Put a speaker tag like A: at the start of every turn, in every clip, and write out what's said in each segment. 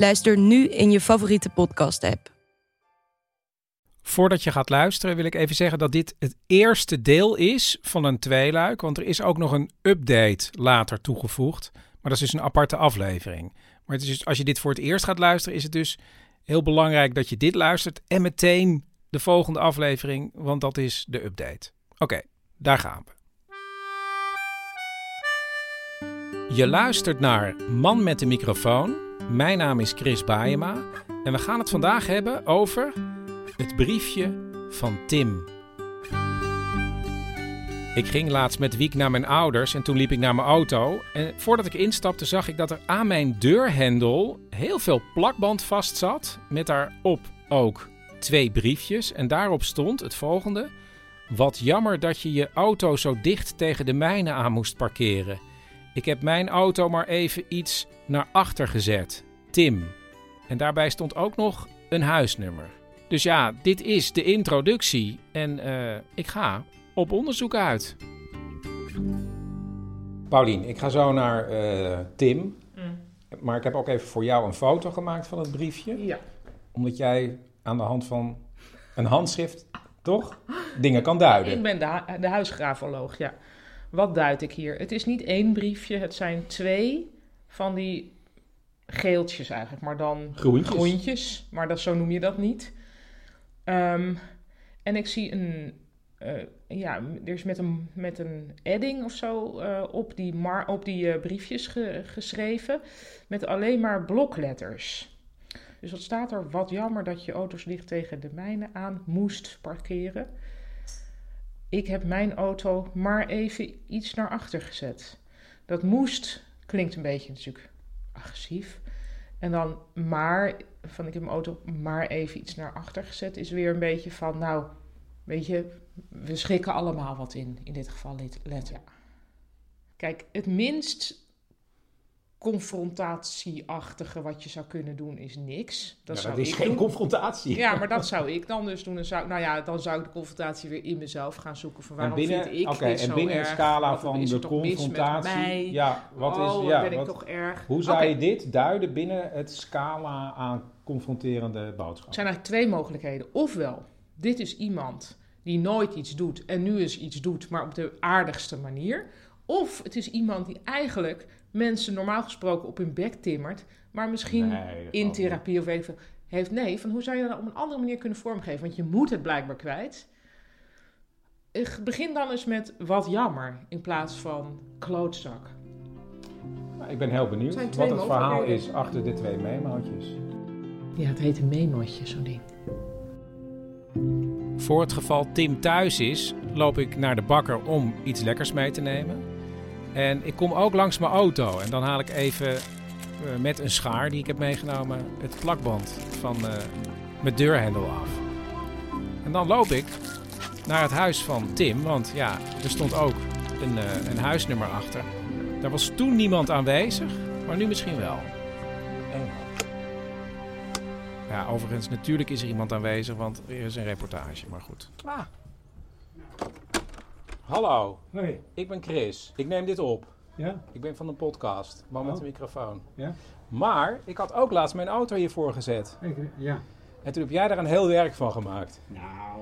A: Luister nu in je favoriete podcast-app.
B: Voordat je gaat luisteren wil ik even zeggen dat dit het eerste deel is van een tweeluik. Want er is ook nog een update later toegevoegd. Maar dat is dus een aparte aflevering. Maar het is dus, als je dit voor het eerst gaat luisteren, is het dus heel belangrijk dat je dit luistert. En meteen de volgende aflevering, want dat is de update. Oké, daar gaan we. Je luistert naar Man met de microfoon. Mijn naam is Chris Baayema. En we gaan het vandaag hebben over het briefje van Tim. Ik ging laatst met Wiek naar mijn ouders en toen liep ik naar mijn auto. En voordat ik instapte zag ik dat er aan mijn deurhendel heel veel plakband vast zat. Met daarop ook twee briefjes. En daarop stond het volgende. Wat jammer dat je je auto zo dicht tegen de mijne aan moest parkeren. Ik heb mijn auto maar even iets naar achter gezet. Tim. En daarbij stond ook nog een huisnummer. Dus ja, dit is de introductie en eh, ik ga op onderzoek uit. Paulien, ik ga zo naar eh, Tim. Maar ik heb ook even voor jou een foto gemaakt van het briefje.
C: Ja.
B: Omdat jij aan de hand van een handschrift, toch? Dingen kan duiden.
C: Ik ben de, hu- de huisgrafoloog, ja. Wat duid ik hier? Het is niet één briefje, het zijn twee van die geeltjes eigenlijk, maar dan
B: Groentjes.
C: groentjes, maar dat, zo noem je dat niet. Ehm, en ik zie een, eh, ja, er is met een, met een edding of zo eh, op die, mar, op die eh, briefjes ge- geschreven, met alleen maar blokletters. Dus wat staat er? Wat jammer dat je auto's dicht tegen de mijne aan moest parkeren. Ik heb mijn auto maar even iets naar achter gezet. Dat moest klinkt een beetje natuurlijk agressief. En dan maar, van ik heb mijn auto maar even iets naar achter gezet, is weer een beetje van, nou, weet je, we schrikken allemaal wat in, in dit geval let- letter. Kijk, het minst confrontatieachtige wat je zou kunnen doen is niks. Dat,
B: Ja,
C: zou
B: dat is
C: ik
B: geen
C: doen.
B: confrontatie.
C: Ja, maar dat zou ik dan dus doen. Zou, nou ja, dan zou ik de confrontatie weer in mezelf gaan zoeken. Van waarom
B: en binnen,
C: vind ik dit
B: en binnen een scala
C: Wat
B: van de
C: er
B: confrontatie. Ja, wat
C: oh,
B: is,
C: wat
B: ja,
C: ben ik
B: wat-
C: toch erg.
B: hoe zou je dit duiden binnen het scala aan confronterende
C: Er
B: boodschappen?
C: zijn eigenlijk twee mogelijkheden. Ofwel, dit is iemand die nooit iets doet en nu eens iets doet, maar op de aardigste manier. Of het is iemand die eigenlijk mensen normaal gesproken op hun bek timmert, maar misschien
B: Nee,
C: in therapie of weet ik veel heeft. Nee, van hoe zou je dat op een andere manier kunnen vormgeven? Want je moet het blijkbaar kwijt. Ik begin dan eens met wat jammer in plaats van klootzak.
B: Nou, ik ben heel benieuwd wat het verhaal is achter de twee memootjes.
C: Ja, het heet een memootje, zo'n ding.
B: Voor het geval Tim thuis is, loop ik naar de bakker om iets lekkers mee te nemen. En ik kom ook langs mijn auto en dan haal ik even eh, met een schaar die ik heb meegenomen het plakband van eh, mijn deurhendel af. En dan loop ik naar het huis van Tim, want ja, er stond ook een, eh, een huisnummer achter. Daar was toen niemand aanwezig, maar nu misschien wel. Ja, overigens, natuurlijk is er iemand aanwezig, want er is een reportage, maar goed. Ah. Hallo,
D: Hoi.
B: ik ben Chris. Ik neem dit op.
D: Ja?
B: Ik ben van een podcast, man met
D: Oh.
B: een microfoon.
D: Ja?
B: Maar ik had ook laatst mijn auto hiervoor gezet.
D: Ik, ja.
B: En toen heb jij daar een heel werk van gemaakt.
D: Nou.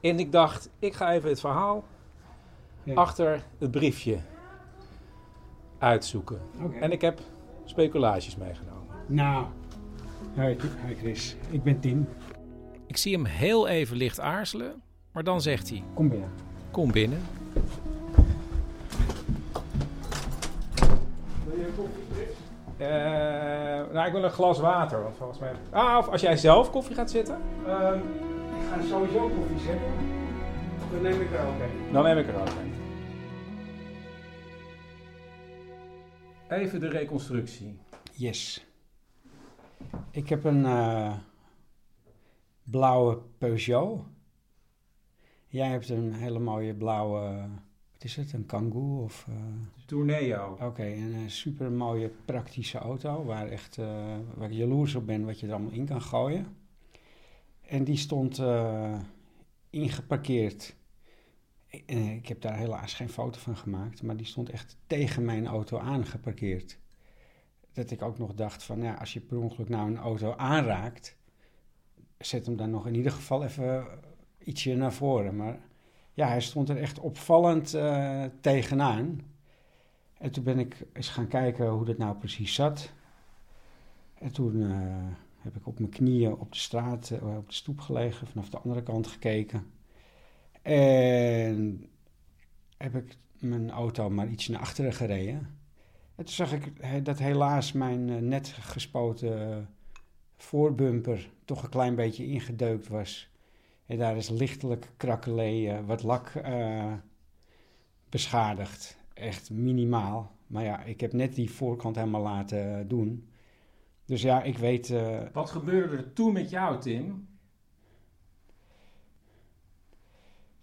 B: En ik dacht, ik ga even het verhaal
D: Ja.
B: achter het briefje uitzoeken.
D: Oké.
B: En ik heb speculaties meegenomen.
D: Nou. Hoi, hi Chris. Ik ben Tim.
B: Ik zie hem heel even licht aarzelen, maar dan zegt hij:
D: Kom binnen.
B: Kom binnen.
D: Wil je een koffie, Chris?
B: Uh, nou, ik wil een glas water. Want volgens mij... Ah, of als jij zelf koffie gaat zitten?
D: Um, ik ga sowieso koffie zetten. Dan neem ik er ook een.
B: Dan neem ik er ook een. Even de reconstructie.
D: Yes. Ik heb een uh, blauwe Peugeot. Jij hebt een hele mooie blauwe, wat is het, een Kangoo of... Uh...
B: Tourneo.
D: Oké, okay, een super mooie praktische auto waar, echt, uh, waar ik jaloers op ben wat je er allemaal in kan gooien. En die stond ingeparkeerd. Ik heb daar helaas geen foto van gemaakt, maar die stond echt tegen mijn auto aangeparkeerd dat ik ook nog dacht van, ja, als je per ongeluk nou een auto aanraakt, zet hem dan nog in ieder geval even ietsje naar voren. Maar ja, hij stond er echt opvallend uh, tegenaan. En toen ben ik eens gaan kijken hoe dat nou precies zat. En toen uh, heb ik op mijn knieën op de straat, uh, op de stoep gelegen, vanaf de andere kant gekeken. En heb ik mijn auto maar iets naar achteren gereden. En toen zag ik dat helaas mijn net gespoten voorbumper toch een klein beetje ingedeukt was. En daar is lichtelijk krakkelee uh, wat lak beschadigd. Echt minimaal. Maar ja, ik heb net die voorkant helemaal laten doen. Dus ja, ik weet...
B: Wat gebeurde er toen met jou, Tim?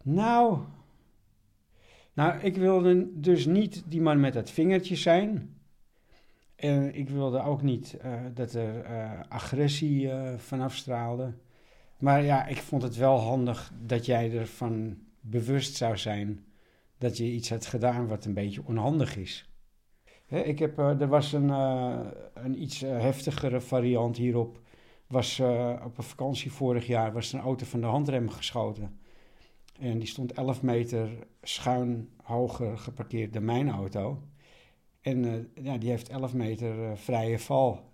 D: Nou, nou, ik wilde dus niet die man met dat vingertje zijn. En ik wilde ook niet uh, dat er uh, agressie vanaf straalde. Maar ja, ik vond het wel handig dat jij ervan bewust zou zijn dat je iets had gedaan wat een beetje onhandig is. Ik heb, er was een, een iets heftigere variant hierop. Was, op een vakantie vorig jaar was een auto van de handrem geschoten. En die stond 11 meter schuin hoger geparkeerd dan mijn auto. En ja, die heeft 11 meter vrije val.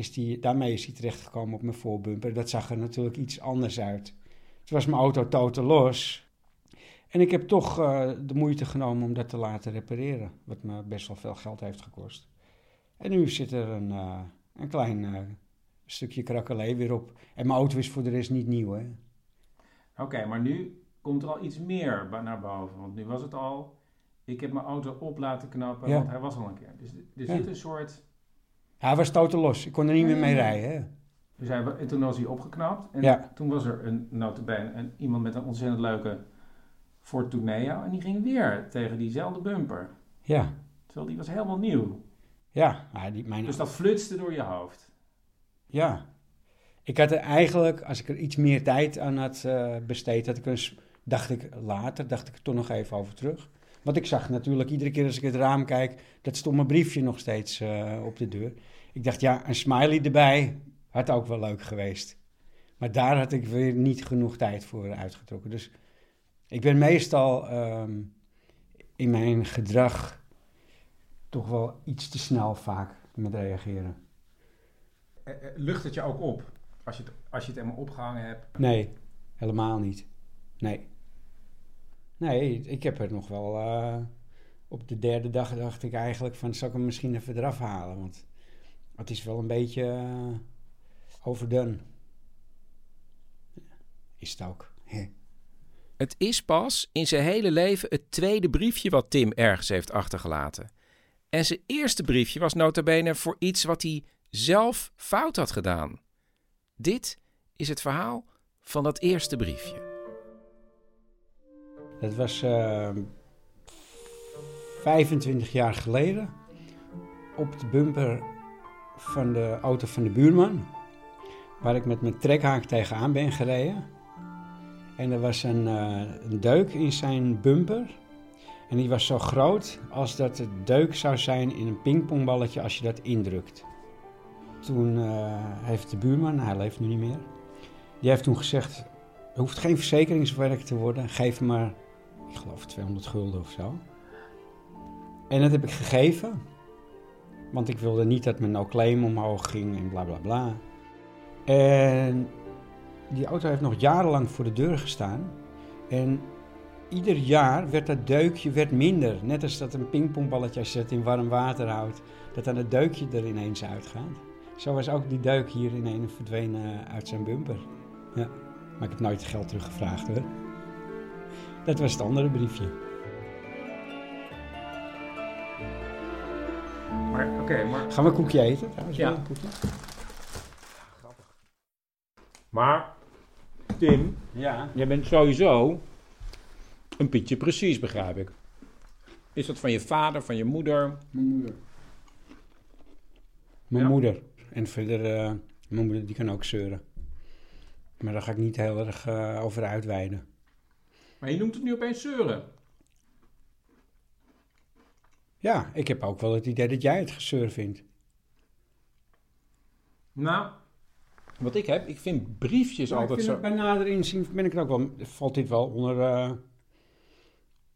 D: Is die, daarmee is hij terechtgekomen op mijn voorbumper. Dat zag er natuurlijk iets anders uit. Toen was mijn auto totaal los. En ik heb toch uh, de moeite genomen om dat te laten repareren. Wat me best wel veel geld heeft gekost. En nu zit er een, een klein stukje krakkelee weer op. En mijn auto is voor de rest niet nieuw. Oké,
B: okay, maar nu komt er al iets meer naar boven. Want nu was het al, ik heb mijn auto op laten knappen, ja. want hij was al een keer. Dus er zit een soort...
D: Hij was totaal los, ik kon er niet meer mee rijden. Hè?
B: Dus hij, en toen was hij opgeknapt. En toen was er een, notabene, een, iemand met een ontzettend leuke Ford Tourneo. En die ging weer tegen diezelfde bumper.
D: Ja.
B: Terwijl die was helemaal nieuw.
D: Ja. die, mijn...
B: Dus dat flutste door je hoofd.
D: Ja. Ik had er eigenlijk, als ik er iets meer tijd aan had uh, besteed, had ik eens dacht ik later, dacht ik er toch nog even over terug. Want ik zag natuurlijk iedere keer als ik het raam kijk, dat stomme briefje nog steeds uh, op de deur. Ik dacht, ja, een smiley erbij had ook wel leuk geweest. Maar daar had ik weer niet genoeg tijd voor uitgetrokken. Dus ik ben meestal um, in mijn gedrag toch wel iets te snel vaak met reageren.
B: Eh, lucht het je ook op als je het, als je het helemaal opgehangen hebt?
D: Nee, helemaal niet. Nee. Nee, ik heb er nog wel. Uh, op de derde dag dacht ik eigenlijk van, zal ik hem misschien even eraf halen? Want het is wel een beetje uh, overdone. Is het ook.
B: Het is pas in zijn hele leven het tweede briefje wat Tim ergens heeft achtergelaten. En zijn eerste briefje was nota bene voor iets wat hij zelf fout had gedaan. Dit is het verhaal van dat eerste briefje.
D: Dat was uh, ehm, 25 jaar geleden. Op de bumper van de auto van de buurman. Waar ik met mijn trekhaak tegenaan ben gereden. En er was een, uh, een deuk in zijn bumper. En die was zo groot als dat het deuk zou zijn in een pingpongballetje als je dat indrukt. Toen uh, heeft de buurman, hij leeft nu niet meer, die heeft toen gezegd: er hoeft geen verzekeringswerk te worden, geef maar ik geloof 200 gulden of zo. En dat heb ik gegeven, want ik wilde niet dat mijn no-claim omhoog ging en bla bla bla. En die auto heeft nog jarenlang voor de deur gestaan. En ieder jaar werd dat deukje werd minder. Net als dat een pingpongballetje het in warm water houdt, dat dan het deukje er ineens uitgaat. Zo was ook die deuk hier ineens verdwenen uit zijn bumper. Ja, maar ik heb nooit geld teruggevraagd hoor. Dat was het andere briefje.
B: Maar, oké, maar...
D: Gaan we een koekje eten? Trouwens,
B: Ja.
D: een koekje?
B: Maar, Tim,
D: Ja.
B: jij bent sowieso een Pietje precies, begrijp ik. Is dat van je vader, van je moeder?
D: Mijn moeder. Mijn
B: Ja.
D: moeder. En verder, eh, mijn moeder die kan ook zeuren. Maar daar ga ik niet heel erg eh, over uitweiden.
B: Maar je noemt het nu opeens zeuren.
D: Ja, ik heb ook wel het idee dat jij het gezeur vindt.
B: Nou, wat ik heb, ik vind briefjes
D: ik
B: altijd
D: vind
B: zo...
D: het bij nader inzien ben ik er ook wel, valt dit wel onder... eh,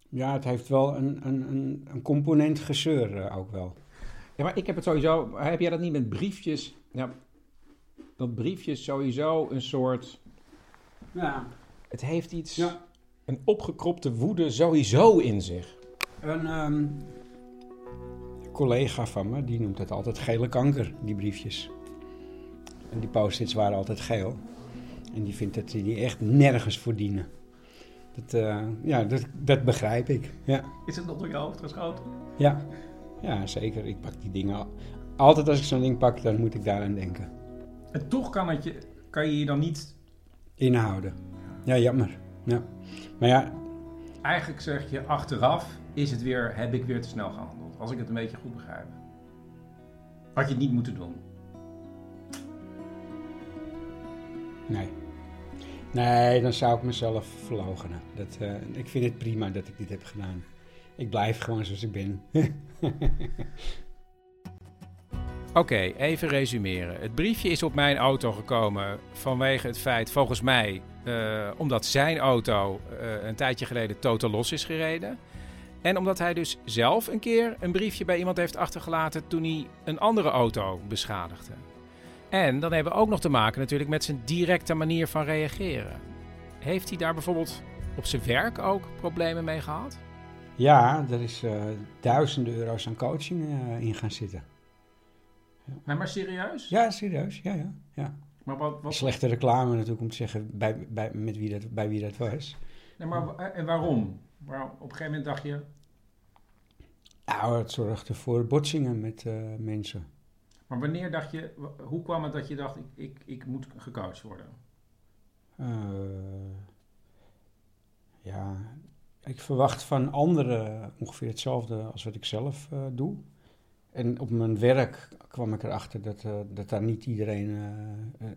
D: ja, het heeft wel een, een, een, een component gezeur eh, ook wel.
B: Ja, maar ik heb het sowieso... Heb jij dat niet met briefjes? Ja, dat briefjes sowieso een soort...
D: Ja.
B: Het heeft iets...
D: ja.
B: Een opgekropte woede sowieso in zich.
D: Een ehm, collega van me, die noemt het altijd gele kanker, die briefjes. En die post-its waren altijd geel. En die vindt dat die echt nergens voor dienen. Dat, eh, ja, dat, dat begrijp ik. Ja.
B: Is het nog door je hoofd geschoten?
D: Ja. ja, zeker. Ik pak die dingen al- Altijd als ik zo'n ding pak, dan moet ik daaraan denken.
B: En toch kan, het je, kan je je dan niet...
D: Inhouden. Ja, jammer. Ja. Maar ja,
B: Eigenlijk zeg je achteraf, is het weer, heb ik weer te snel gehandeld. Als ik het een beetje goed begrijp. Had je het niet moeten doen.
D: nee. Nee, dan zou ik mezelf verloochenen. Dat, eh, ik vind het prima dat ik dit heb gedaan. Ik blijf gewoon zoals ik ben.
B: Oké, even resumeren. Het briefje is op mijn auto gekomen vanwege het feit, volgens mij, eh, omdat zijn auto eh, een tijdje geleden totaal los is gereden. En omdat hij dus zelf een keer een briefje bij iemand heeft achtergelaten toen hij een andere auto beschadigde. En dan hebben we ook nog te maken natuurlijk met zijn directe manier van reageren. Heeft hij daar bijvoorbeeld op zijn werk ook problemen mee gehad?
D: Ja, er is eh, duizenden euro's aan coaching eh, in gaan zitten.
B: Nee, maar serieus?
D: Ja, serieus. Ja, ja. ja.
B: Maar wat, wat,
D: Slechte reclame natuurlijk om te zeggen bij, bij, met wie dat, bij wie dat was.
B: Nee, maar en waarom? Waarom? Op een gegeven moment dacht je,
D: Nou, het zorgde voor botsingen met eh, mensen.
B: maar wanneer dacht je, hoe kwam het dat je dacht, ik, ik, ik moet gecoacht worden?
D: Eh, ja, ik verwacht van anderen ongeveer hetzelfde als wat ik zelf eh, doe. En op mijn werk kwam ik erachter dat, eh, dat daar niet iedereen eh, eh,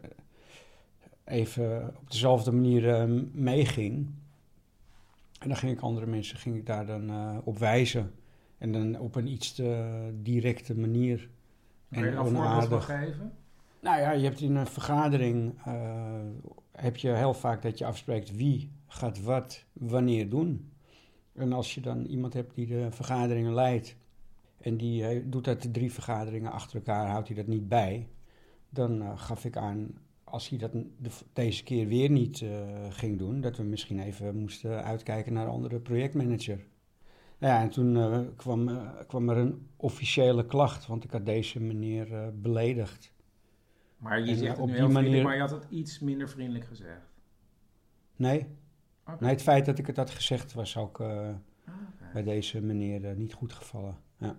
D: even op dezelfde manier meeging. En dan ging ik andere mensen ging ik daar dan op wijzen. En dan op een iets te directe manier.
B: Kun je
D: En
B: een voorbeeld geven?
D: Nou ja, je hebt in een vergadering heb je heel vaak dat je afspreekt wie gaat wat wanneer doen. En als je dan iemand hebt die de vergaderingen leidt en die eh, doet dat de drie vergaderingen achter elkaar, houdt hij dat niet bij, dan eh, gaf ik aan als hij dat de, deze keer weer niet eh, ging doen, dat we misschien even moesten uitkijken naar een andere projectmanager. Nou ja, en toen kwam, kwam er een officiële klacht, want ik had deze meneer beledigd.
B: Maar je
D: En,
B: zegt
D: op die manier-
B: maar je had het iets minder vriendelijk gezegd.
D: Nee, nee, het feit dat ik het had gezegd was ook
B: Ah,
D: bij deze meneer niet goed gevallen. Ja.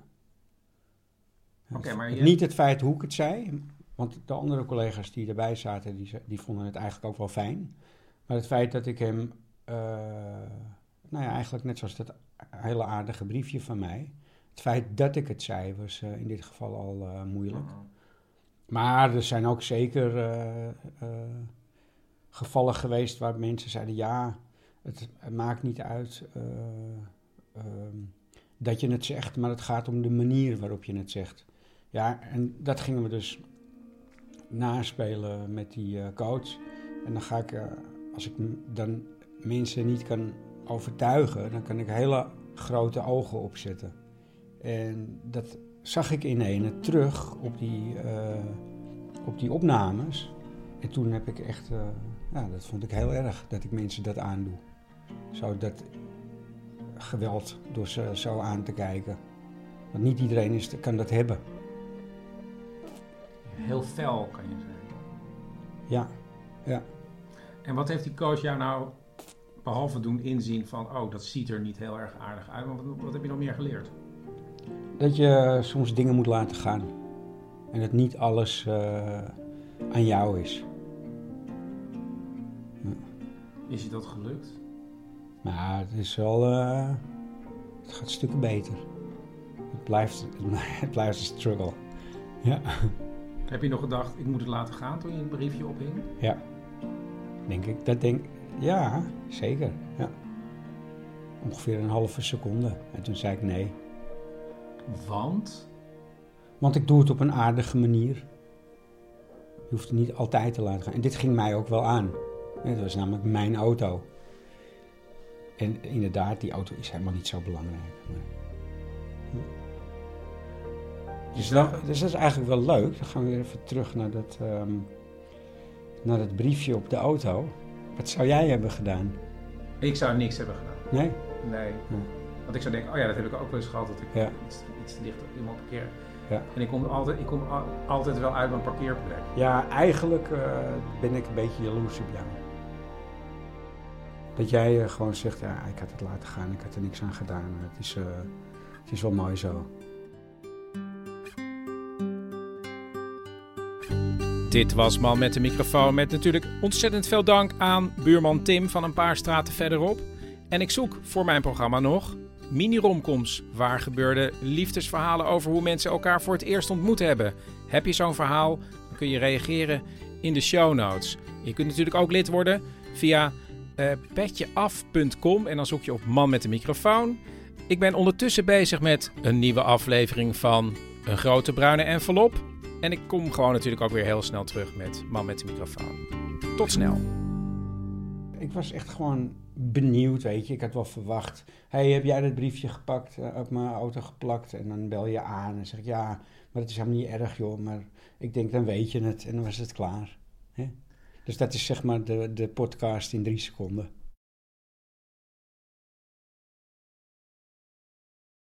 B: Maar je-
D: Niet het feit hoe ik het zei, want de andere collega's die erbij zaten, die, die vonden het eigenlijk ook wel fijn. Maar het feit dat ik hem, eh, nou ja, eigenlijk net zoals dat hele aardige briefje van mij, het feit dat ik het zei was eh, in dit geval al eh, moeilijk.
B: Oh.
D: Maar er zijn ook zeker gevallen geweest waar mensen zeiden: ja, het, het maakt niet uit eh, ehm, dat je het zegt, maar het gaat om de manier waarop je het zegt. Ja, en dat gingen we dus naspelen met die eh, coach. En dan ga ik, eh, als ik dan mensen niet kan overtuigen, dan kan ik hele grote ogen opzetten. En dat zag ik in ene terug op die, eh, op die opnames. En toen heb ik echt, ja, dat vond ik heel erg dat ik mensen dat aandoe. Zo dat geweld door ze zo aan te kijken. Want niet iedereen is, kan dat hebben.
B: Heel fel kan je zeggen.
D: Ja, ja.
B: En wat heeft die coach jou nou, behalve doen inzien van, oh, dat ziet er niet heel erg aardig uit, wat, wat heb je nog meer geleerd?
D: Dat je soms dingen moet laten gaan. En dat niet alles uh, aan jou is.
B: Is je dat gelukt?
D: Nou, het is wel. Uh, het gaat stukken beter. Het blijft, het blijft een struggle. Ja.
B: Heb je nog gedacht, ik moet het laten gaan toen je een briefje ophing?
D: Ja, denk ik. Dat denk Ja, zeker. Ja. Ongeveer een halve seconde. En toen zei ik nee.
B: Want?
D: Want ik doe het op een aardige manier. Je hoeft het niet altijd te laten gaan. En dit ging mij ook wel aan. Het was namelijk mijn auto. En inderdaad, die auto is helemaal niet zo belangrijk. Dus, dat, dus dat is eigenlijk wel leuk. Dan gaan we weer even terug naar dat, ehm, naar dat briefje op de auto. Wat zou jij hebben gedaan?
B: Ik zou niks hebben gedaan.
D: Nee?
B: Nee. Want ik zou denken, oh ja, dat heb ik ook wel eens gehad. Dat ik ja. iets, iets te dicht iemand parkeer. Ja. En ik kom, altijd, ik kom altijd wel uit mijn parkeerplek.
D: Ja, eigenlijk uh, ben ik een beetje jaloers op jou. Dat jij uh, gewoon zegt, ja, ik had het laten gaan, ik had er niks aan gedaan. Het is, uh, het is wel mooi zo.
B: Dit was Man met de microfoon met natuurlijk ontzettend veel dank aan buurman Tim van een paar straten verderop. En ik zoek voor mijn programma nog mini-romcoms, waar gebeurde liefdesverhalen over hoe mensen elkaar voor het eerst ontmoet hebben. Heb je zo'n verhaal? Dan kun je reageren in de show notes. Je kunt natuurlijk ook lid worden via uh, petjeaf.com en dan zoek je op Man met de microfoon. Ik ben ondertussen bezig met een nieuwe aflevering van Een Grote Bruine Envelop. En ik kom gewoon natuurlijk ook weer heel snel terug met Man met de microfoon. Tot snel.
D: Ik was echt gewoon benieuwd, weet je. Ik had wel verwacht. hey, heb jij dat briefje gepakt, uh, op mijn auto geplakt? En dan bel je aan en zeg ik, ja, maar het is helemaal niet erg, joh. Maar ik denk, dan weet je het. En dan was het klaar. Dus dat is zeg maar de, de podcast in drie seconden.